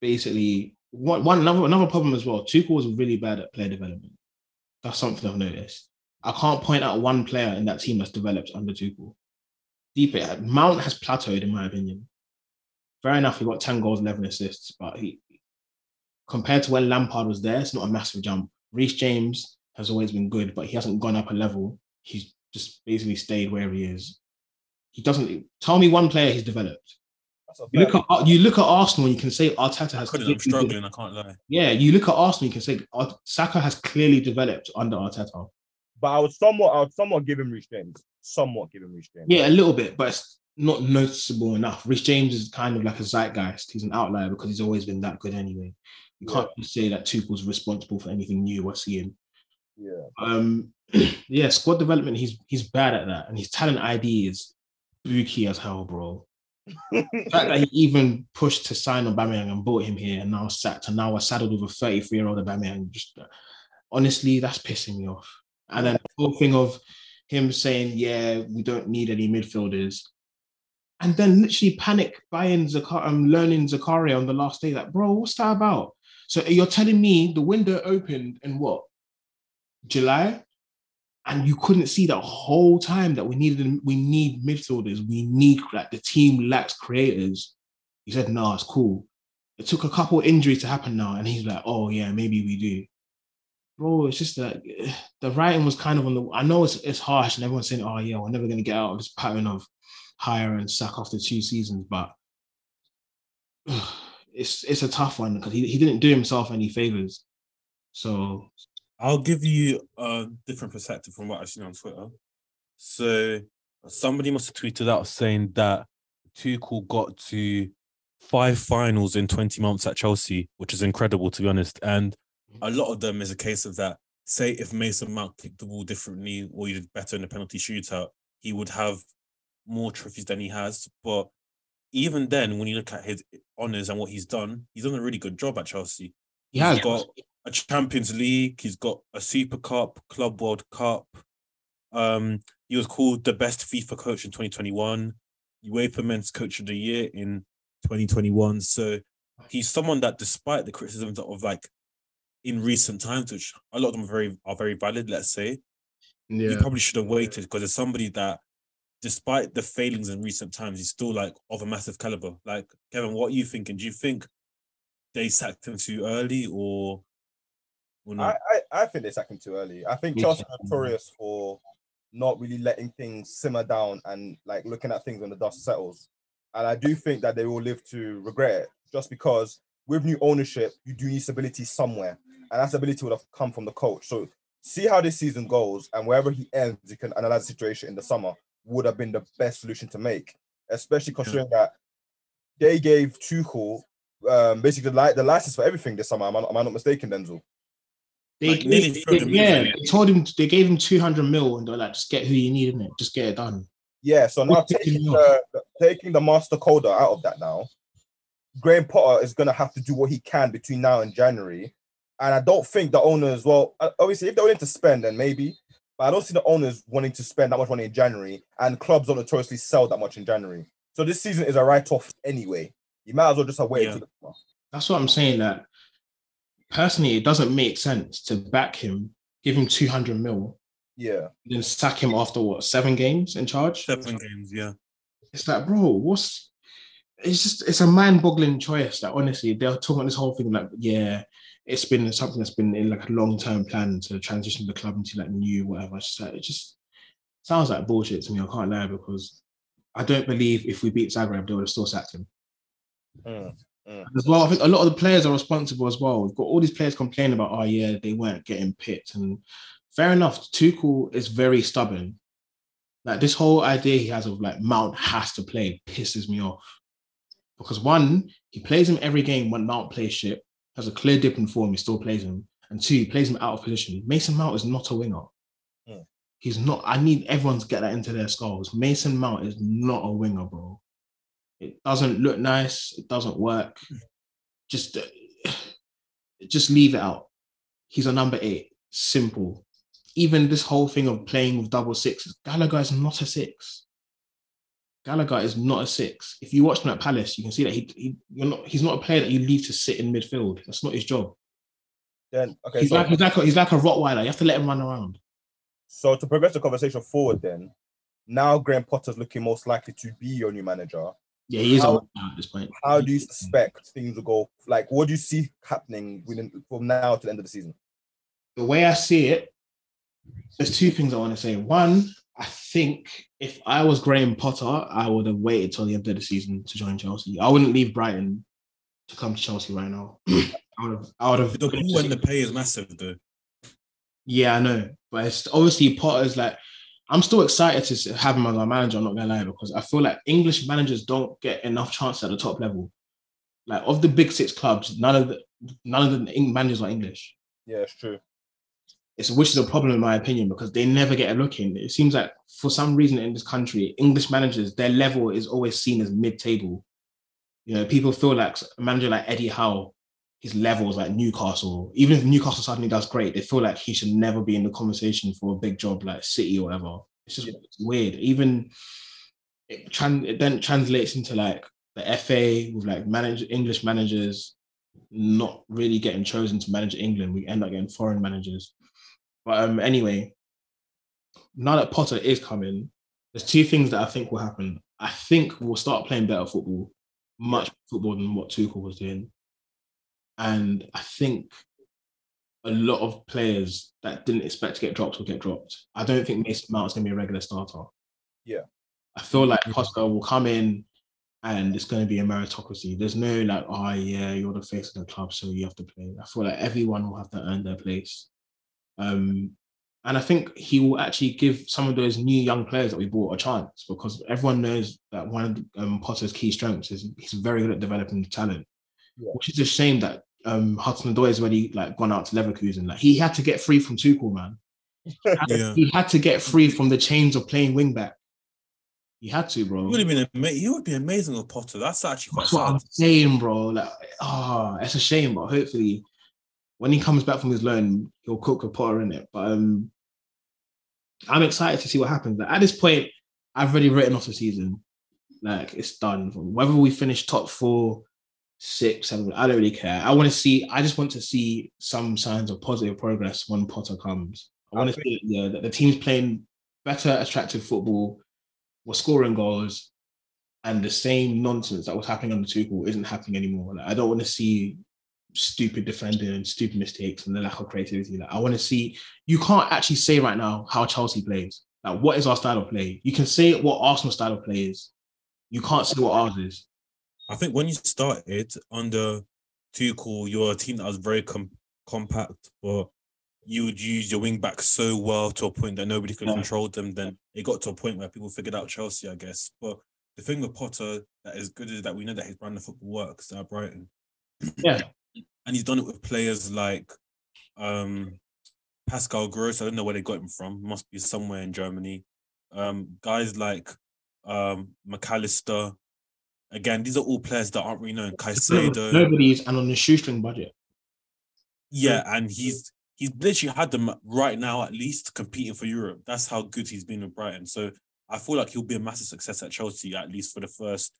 basically one, one another, another problem as well. Tuchel was really bad at player development. That's something I've noticed. I can't point out one player in that team that's developed under Tuchel. Deep it, Mount has plateaued in my opinion. Fair enough, he got 10 goals, 11 assists, but he compared to when Lampard was there, it's not a massive jump. Reece James has always been good, but he hasn't gone up a level. He's just basically stayed where he is. He doesn't tell me one player he's developed. You look at you look at Arsenal, you can say Arteta has. I'm clearly- struggling. I can't lie. Yeah, you look at Arsenal, you can say Saka has clearly developed under Arteta. but I would somewhat, I would somewhat give him Reece James. Somewhat give him Reece James. Yeah, a little bit, but it's not noticeable enough. Rich James is kind of like a zeitgeist. He's an outlier because he's always been that good anyway. You can't just say that Tuchel's responsible for anything new we're seeing. Yeah. Um, yeah, squad development. He's he's bad at that, and his talent ID is spooky as hell, bro. The fact that he even pushed to sign Aubameyang and bought him here, and now sat and now we're saddled with a 33 year old Aubameyang. Just honestly, that's pissing me off. And then the whole thing of him saying, "Yeah, we don't need any midfielders," and then literally panic buying Zakar, um, learning Zakaria on the last day. Like, bro, what's that about? So you're telling me the window opened in what July, and you couldn't see the whole time that we needed we need midfielders. We need like the team lacks creators. He said, "No, it's cool." It took a couple injuries to happen now, and he's like, "Oh yeah, maybe we do." Bro, it's just that eh, the writing was kind of on the. I know it's it's harsh, and everyone's saying, "Oh yeah, we're never gonna get out of this pattern of hire and sack after two seasons," but it's it's a tough one because he, he didn't do himself any favors. So I'll give you a different perspective from what I've seen on Twitter. So somebody must have tweeted out saying that Tuchel got to five finals in 20 months at Chelsea, which is incredible to be honest. And a lot of them is a case of that. Say if Mason Mount kicked the ball differently or he did better in the penalty shootout, he would have more trophies than he has. But even then, when you look at his honors and what he's done, he's done a really good job at Chelsea. he has He's got a Champions League. He's got a Super Cup, Club World Cup. Um, he was called the best FIFA coach in 2021, UEFA Men's Coach of the Year in 2021. So he's someone that, despite the criticisms of like in recent times, which a lot of them are very are very valid, let's say, you probably should have waited because there's somebody that, despite the failings in recent times, he's still like of a massive caliber. Like Kevin, what are you thinking? Do you think they sacked him too early or? or I, not? I, I think they sacked him too early. I think Chelsea are notorious for not really letting things simmer down and like looking at things when the dust settles. And I do think that they will live to regret it just because with new ownership, you do need stability somewhere. And that stability would have come from the coach. So see how this season goes and wherever he ends, you can analyze the situation in the summer would have been the best solution to make, especially considering that they gave Tuchel um, basically the, li- the license for everything this summer. Am I, am I not mistaken, Denzel? They, Like, nearly they- threw them in yeah, they told him they gave him 200 mil and they're like, just get who you need in it, just get it done. Yeah, so now taking taking the, the- taking the master coder out of that now, Graham Potter is gonna have to do what he can between now and January. And I don't think the owners, well, uh, obviously, if they're willing to spend, then maybe. But I don't see the owners wanting to spend that much money in January, and clubs don't notoriously sell that much in January. So this season is a write-off anyway. You might as well just have waited Yeah. the. That's what I'm saying. That personally, it doesn't make sense to back him, give him 200 mil, Yeah. then sack him after what seven games in charge. Seven games, yeah. It's like, bro, what's it's just it's a mind-boggling choice. That honestly, they're talking about this whole thing like, yeah, it's been something that's been in like a long-term plan to transition the club into like new whatever. Just it just sounds like bullshit to me. I can't lie because I don't believe if we beat Zagreb, they would have still sacked him. Mm. As well, I think a lot of the players are responsible as well. We've got all these players complaining about, oh yeah, they weren't getting picked, and fair enough. Tuchel is very stubborn. Like this whole idea he has of like Mount has to play pisses me off. Because one, he plays him every game when Mount plays shit, has a clear dip in form, he still plays him. And two, he plays him out of position. Mason Mount is not a winger. Mm. He's not. I need everyone to get that into their skulls. Mason Mount is not a winger, bro. It doesn't look nice. It doesn't work. Just, just leave it out. He's a number eight. Simple. Even this whole thing of playing with double sixes, Gallagher is not a six. Gallagher is not a six. If you watch him at Palace, you can see that he, he you're not. He's not a player that you leave to sit in midfield. That's not his job. Then okay, He's so, like he's like a, he's like a Rottweiler. You have to let him run around. so to progress the conversation forward, then now Graham Potter's looking most likely to be your new manager. Yeah, he is How- at this point. How do you suspect things will go? Like, what do you see happening within from now to the end of the season? the way I see it, there's two things I want to say. One, I think if I was Graham Potter, I would have waited till the end of the season to join Chelsea. I wouldn't leave Brighton to come to Chelsea right now. I would have. I would have. The pool and the pay is massive though. Yeah, I know, but it's obviously Potter's like. I'm still excited to have him as our manager. I'm not gonna lie because I feel like English managers don't get enough chance at the top level. Like of the big six clubs, none of the none of the managers are English. Yeah, it's true. It's which is a problem in my opinion because they never get a look in. It seems like for some reason in this country, English managers their level is always seen as mid-table. You know, people feel like a manager like Eddie Howe, his level is like Newcastle. Even if Newcastle suddenly does great, they feel like he should never be in the conversation for a big job like City or whatever. It's just it's weird. Even it, tran- it then translates into like the FA with like manage English managers not really getting chosen to manage England. We end up getting foreign managers. But um, anyway, now that Potter is coming, there's two things that I think will happen. I think we'll start playing better football, much better football than what Tuchel was doing. And I think a lot of players that didn't expect to get dropped will get dropped. I don't think Mason Mount is going to be a regular starter. Yeah. I feel like Potter will come in and it's going to be a meritocracy. There's no like, oh yeah, you're the face of the club, so you have to play. I feel like everyone will have to earn their place. Um, and I think he will actually give some of those new young players that we bought a chance because everyone knows that one of um, Potter's key strengths is he's very good at developing talent, Yeah. which is a shame that um, Hudson Odoi has already like gone out to Leverkusen. Like he had to get free from Tuchel, man. Yeah. He had to get free from the chains of playing wing back. He had to, bro. He would have been ama- he would be amazing with Potter. That's actually quite That's what. I'm saying, bro. Like, ah, it's a shame, but hopefully, when he comes back from his loan, he'll cook with Potter in it. But um, I'm excited to see what happens. Like, at this point, I've already written off the season. Like, it's done. Whether we finish top four, six, seven, I don't really care. I want to see. I just want to see some signs of positive progress when Potter comes. I want to see yeah, that the team's playing better, attractive football. We're scoring goals and the same nonsense that was happening on the Tuchel isn't happening anymore. Like, I don't want to see stupid defending and stupid mistakes and the lack of creativity. Like, I want to see. You can't actually say right now how Chelsea plays. Like, what is our style of play? You can say what Arsenal style of play is. You can't say what ours is. I think when you started under Tuchel, you're a team that was very com- compact, but you would use your wing back so well to a point that nobody could Yeah. control them. Then it got to a point where people figured out Chelsea, I guess. But the thing with Potter that is good is that we know that his brand of football works at Brighton. Yeah. And he's done it with players like um Pascal Gross. I don't know where they got him from. Must be somewhere in Germany. Um, guys like um Mac Allister. Again, these are all players that aren't really known. Caicedo. Nobody's and on a shoestring budget. Yeah, and he's he's literally had them right now at least competing for Europe. That's how good he's been with Brighton. So I feel like he'll be a massive success at Chelsea at least for the first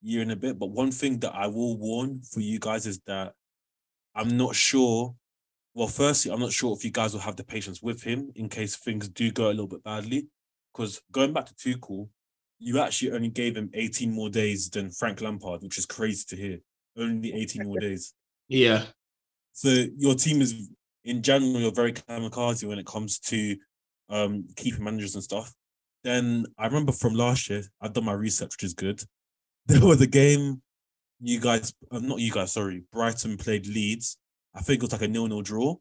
year and a bit. But one thing that I will warn for you guys is that I'm not sure. Well, firstly, I'm not sure if you guys will have the patience with him in case things do go a little bit badly. Because going back to Tuchel, you actually only gave him 18 more days than Frank Lampard, which is crazy to hear. Only 18 more days. Yeah. So your team is in general, you're very kamikaze when it comes to um keeping managers and stuff. Then I remember from last year, I've done my research, which is good. There was a game you guys, uh, not you guys, sorry, Brighton played Leeds. I think it was like a nil-nil draw,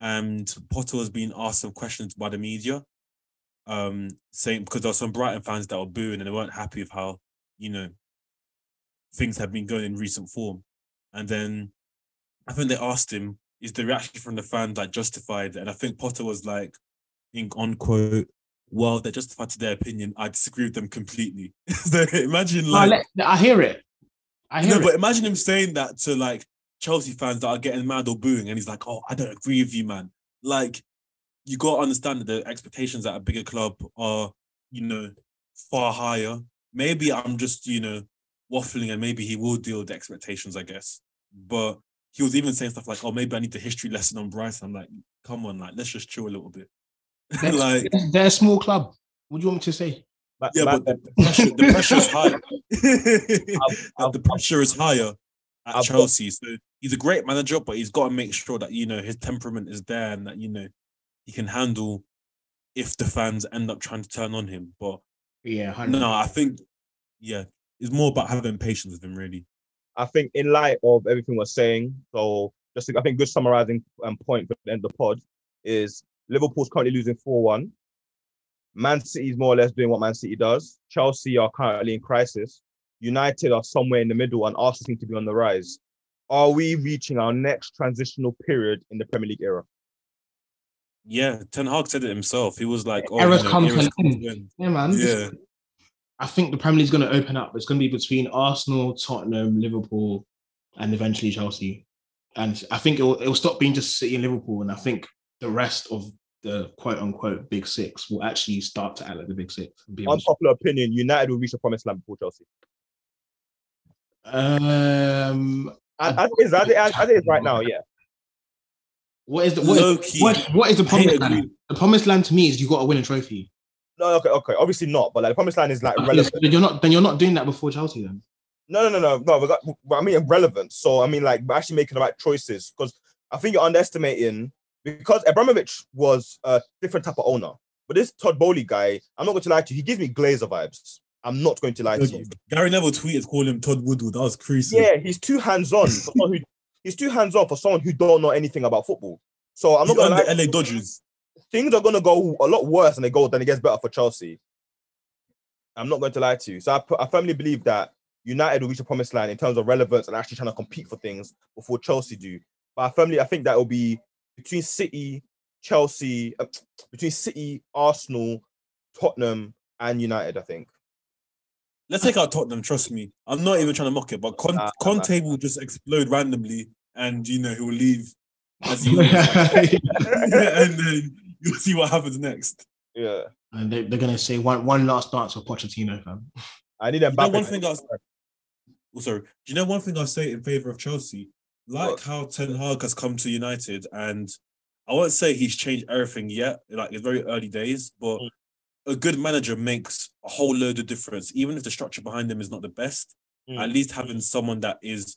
and Potter was being asked some questions by the media, um, saying because there were some Brighton fans that were booing and they weren't happy with how you know things have been going in recent form, and then I think they asked him, is the reaction from the fans like justified? And I think Potter was like, in on quote, well, they're justified to their opinion. I disagree with them completely. so imagine I, like let- I hear it. I hear no, it. but imagine him saying that to like Chelsea fans that are getting mad or booing, and he's like, "Oh, I don't agree with you, man." Like, you got to understand that the expectations at a bigger club are, you know, far higher. Maybe I'm just, you know, waffling, and maybe he will deal with the expectations, I guess. But he was even saying stuff like, "Oh, maybe I need the history lesson on Brighton." I'm like, "Come on, like, let's just chill a little bit." Like, they're a small club. What do you want me to say? Ma- yeah, ma- but the pressure, the pressure is higher. The pressure is higher at got- Chelsea. So he's a great manager, but he's got to make sure that you know his temperament is there and that you know he can handle if the fans end up trying to turn on him. But Yeah, 100. no, I think yeah, it's more about having patience with him, really. I think in light of everything we're saying, so just I think good summarizing um, point for the end of the pod is Liverpool's currently losing 4-1. Man City is more or less doing what Man City does. Chelsea are currently in crisis. United are somewhere in the middle, and Arsenal seem to be on the rise. Are we reaching our next transitional period in the Premier League era? Yeah, Ten Hag said it himself. He was like, "Oh, Eras you know, come to an end. end." Yeah, man. Yeah, I think the Premier League's going to open up. It's going to be between Arsenal, Tottenham, Liverpool, and eventually Chelsea. And I think it will, it will stop being just City and Liverpool. And I think the rest of the quote unquote big six will actually start to act like the big six. be able to- Unpopular opinion: United will reach the promised land before Chelsea. Um, As, as, it is, as, it, as, as it is right now, yeah. what is the what low is, key. what, what is the promised land? The promised land to me is you got to win a trophy. No, okay, okay. Obviously not, but like the promised land is like Okay, relevant. so then you're not then you're not doing that before Chelsea then. No, no, no, no, no. Got, but I mean, relevant. So I mean, like, we're actually making the right choices because I think you're underestimating because Abramovich was a different type of owner. But this Todd Boehly guy, I'm not going to lie to you. He gives me Glazer vibes. I'm not going to lie to you. Gary Neville tweeted calling him Todd Woodward. That was crazy. Yeah, he's too hands on. for someone who he's too hands on for someone who don't know anything about football. So I'm He's not going to. LA Dodgers. Things are going to go a lot worse than they go than it gets better for Chelsea. I'm not going to lie to you. So I, put, I firmly believe that United will reach a promised land in terms of relevance and actually trying to compete for things before Chelsea do. But I firmly, I think that will be between City, Chelsea, uh, between City, Arsenal, Tottenham, and United. I think. Let's take out Tottenham. Trust me, I'm not even trying to mock it, but Con- Nah, nah, Conte will just explode randomly, and you know he will leave as he and then you'll see what happens next. Yeah, and they, they're gonna say one one last dance for Pochettino, fam. I need them You know back. one thing I was, oh, sorry. Do you know one thing I say in favor of Chelsea? Like What? how Ten Hag has come to United, and I won't say he's changed everything yet. Like it's very early days, but Mm. a good manager makes a whole load of difference. Even if the structure behind them is not the best, Mm. at least having someone that is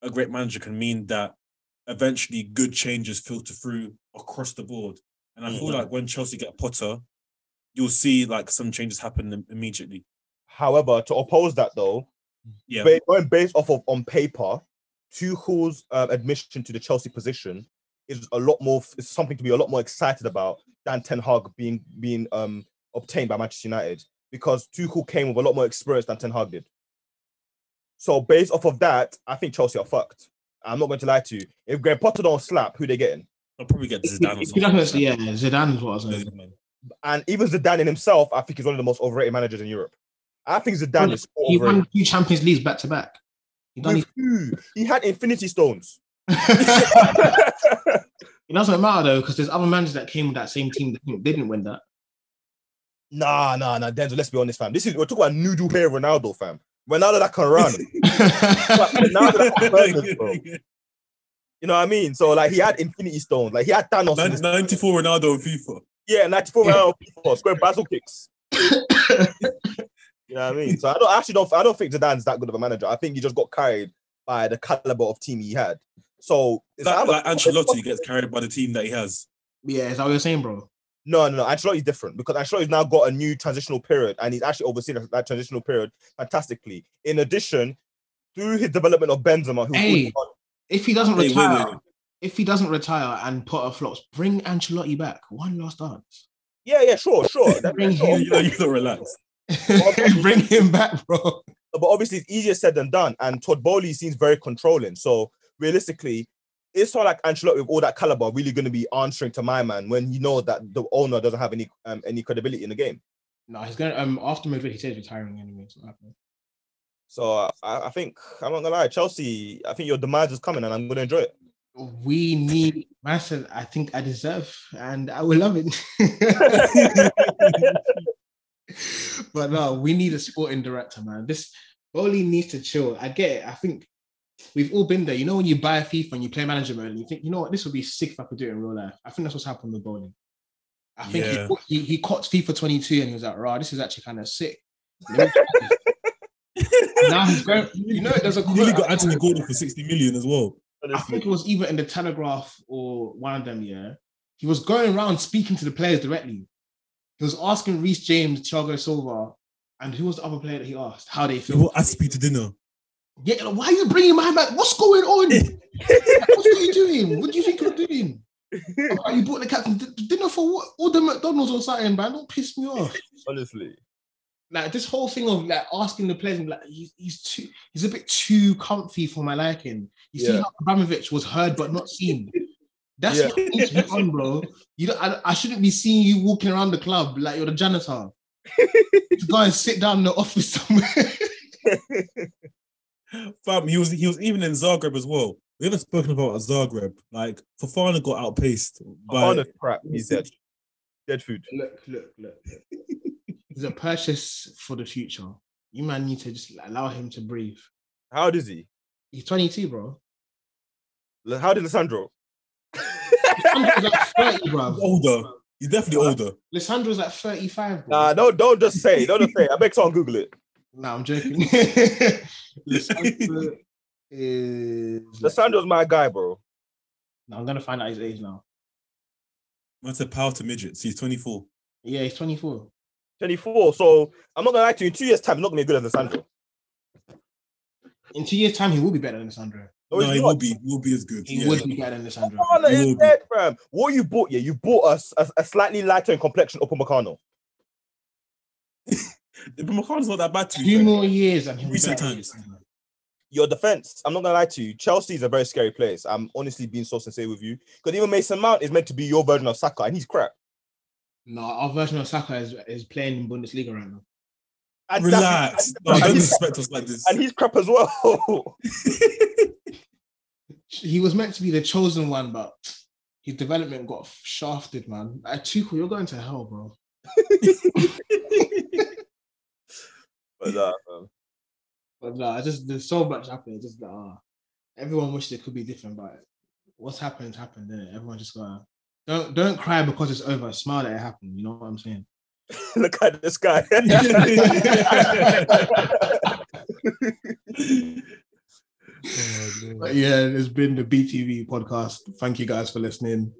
a great manager can mean that eventually good changes filter through across the board. And I feel Mhm. like when Chelsea get Potter, you'll see like some changes happen immediately. However, to oppose that though, Yeah. going based off of on paper, Tuchel's uh, admission to the Chelsea position is a lot more. Is something to be a lot more excited about than Ten Hag being being um obtained by Manchester United because Tuchel came with a lot more experience than Ten Hag did. So based off of that, I think Chelsea are fucked. I'm not going to lie to you. If Graham Potter don't slap, who they getting? I'll probably get Zidane or If he something. doesn't, yeah, Zidane is what I was saying. And even Zidane in himself, I think he's one of the most overrated managers in Europe. I think Zidane is He won two Champions Leagues back to back. He done With who? He had Infinity Stones. it doesn't matter though, because there's other managers that came with that same team that didn't- didn't win that. Nah, nah, nah, Denzel. Let's be honest, fam. This is we're talking about noodle hair Ronaldo, fam. Ronaldo that can run. Ronaldo that can burn, bro. You know what I mean? So like he had Infinity Stones, like he had Thanos. in his- 94 Ronaldo in FIFA. yeah, 94 Yeah. Ronaldo FIFA, square basil kicks. You know what I mean? So I don't I actually don't I don't think Zidane's that good of a manager. I think he just got carried by the caliber of team he had. So it's Like, either- like Ancelotti gets carried by the team that he has. yeah, is that what you're saying, bro? No, no, no. Ancelotti's different because Ancelotti's now got a new transitional period and he's actually overseen that- that transitional period fantastically. In addition, through his development of Benzema, who Hey. If he doesn't Hey, retire, wait, wait. if he doesn't retire and Potter flops, bring Ancelotti back. One last dance. yeah, yeah, sure, sure. That- Bring sure. him- You know, you don't relax. bring him back, bro. But obviously, it's easier said than done. And Todd Boehly seems very controlling. So realistically, it's not like Ancelotti with all that caliber really going to be answering to my man when you know that the owner doesn't have any um, any credibility in the game. No, he's gonna um after Madrid, he says retiring anyway. So. So uh, I, I think I'm not gonna lie, Chelsea. I think your demise is coming, and I'm gonna enjoy it. we need massive. I think I deserve, and I will love it. but no, we need a sporting director, man. This Boehly needs to chill. I get it. I think we've all been there. You know, when you buy a FIFA and you play manager mode, and you think, you know what, this would be sick if I could do it in real life. I think that's what's happened with Boehly. I think Yeah. he, he he caught FIFA 22 and he was like, "Raw, this is actually kind of sick." now he's going. You know, there's a He really got Anthony Gordon for 60 million as well. I think it was either in the Telegraph or one of them. Yeah, he was going around speaking to the players directly. He was asking Reece James, Thiago Silva, and who was the other player that he asked how they You feel. will ask me to dinner. Yeah, why are you bringing my man? What's going on? what are you doing? What do you think you're doing? Like, you bought the captain d- dinner for what? All the McDonald's or something, man. Don't piss me off. Honestly. Like this whole thing of like asking the players, like he's, he's too, he's a bit too comfy for my liking. You see how Abramovich was heard but not seen. That's Yeah. what needs to be on, bro. You don't, I, I shouldn't be seeing you walking around the club like you're the janitor. to go and sit down in the office somewhere. Fam, he was he was even in Zagreb as well. We haven't spoken about Zagreb. Like Fofana got outpaced by Honest crap. He's dead. Dead food. look, look, look. It's a purchase for the future. You man need to just allow him to breathe. How old is he? He's 22, bro. How did Lisandro? Lisandro's like 30, bro. older. He's definitely older. Lisandro's like 35, bro. Nah, don't don't just say. Don't just say. it. I beg someone Google it. Nah, I'm joking. Lisandro is. Lisandro's my guy, bro. No, I'm gonna find out his age now. Man said power to midgets. He's 24. Yeah, he's 24. 24. So I'm not gonna lie to you. In two years' time, he's not gonna be good as Lisandro. In two years' time, he will be better than Lisandro. No, No, he's he will be. Will be as good. He yeah. would be better than Lisandro. Fofana is dead, fam. What you bought? Yeah, you bought us a, a slightly lighter in complexion Upamecano. But McConnell's not that bad to Two more years and Recent better times. Your defense. I'm not gonna lie to you. Chelsea is a very scary place. I'm honestly being so sincere with you because even Mason Mount is meant to be your version of Saka, and he's crap. No, our version of Saka is, is playing in Bundesliga right now. And that's- Relax. No, and don't he's- disrespect us like this. and he's crap as well. He was meant to be the chosen one, but his development got shafted, man. Like, Tuchel, you're going to hell, bro. but uh, um, But no, I just there's so much happening. Just that uh, everyone wished it could be different, but what's happened happened. Innit? Everyone just gotta don't don't cry because it's over. Smile that it happened. You know what I'm saying? look at this guy. But yeah, it's been the BTV podcast. Thank you guys for listening.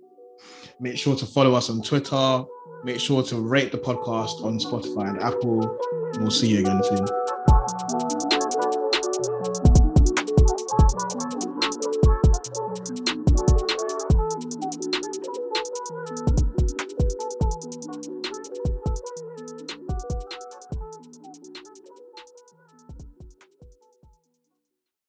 Make sure to follow us on Twitter. Make sure to rate the podcast on Spotify and Apple. We'll see you again soon.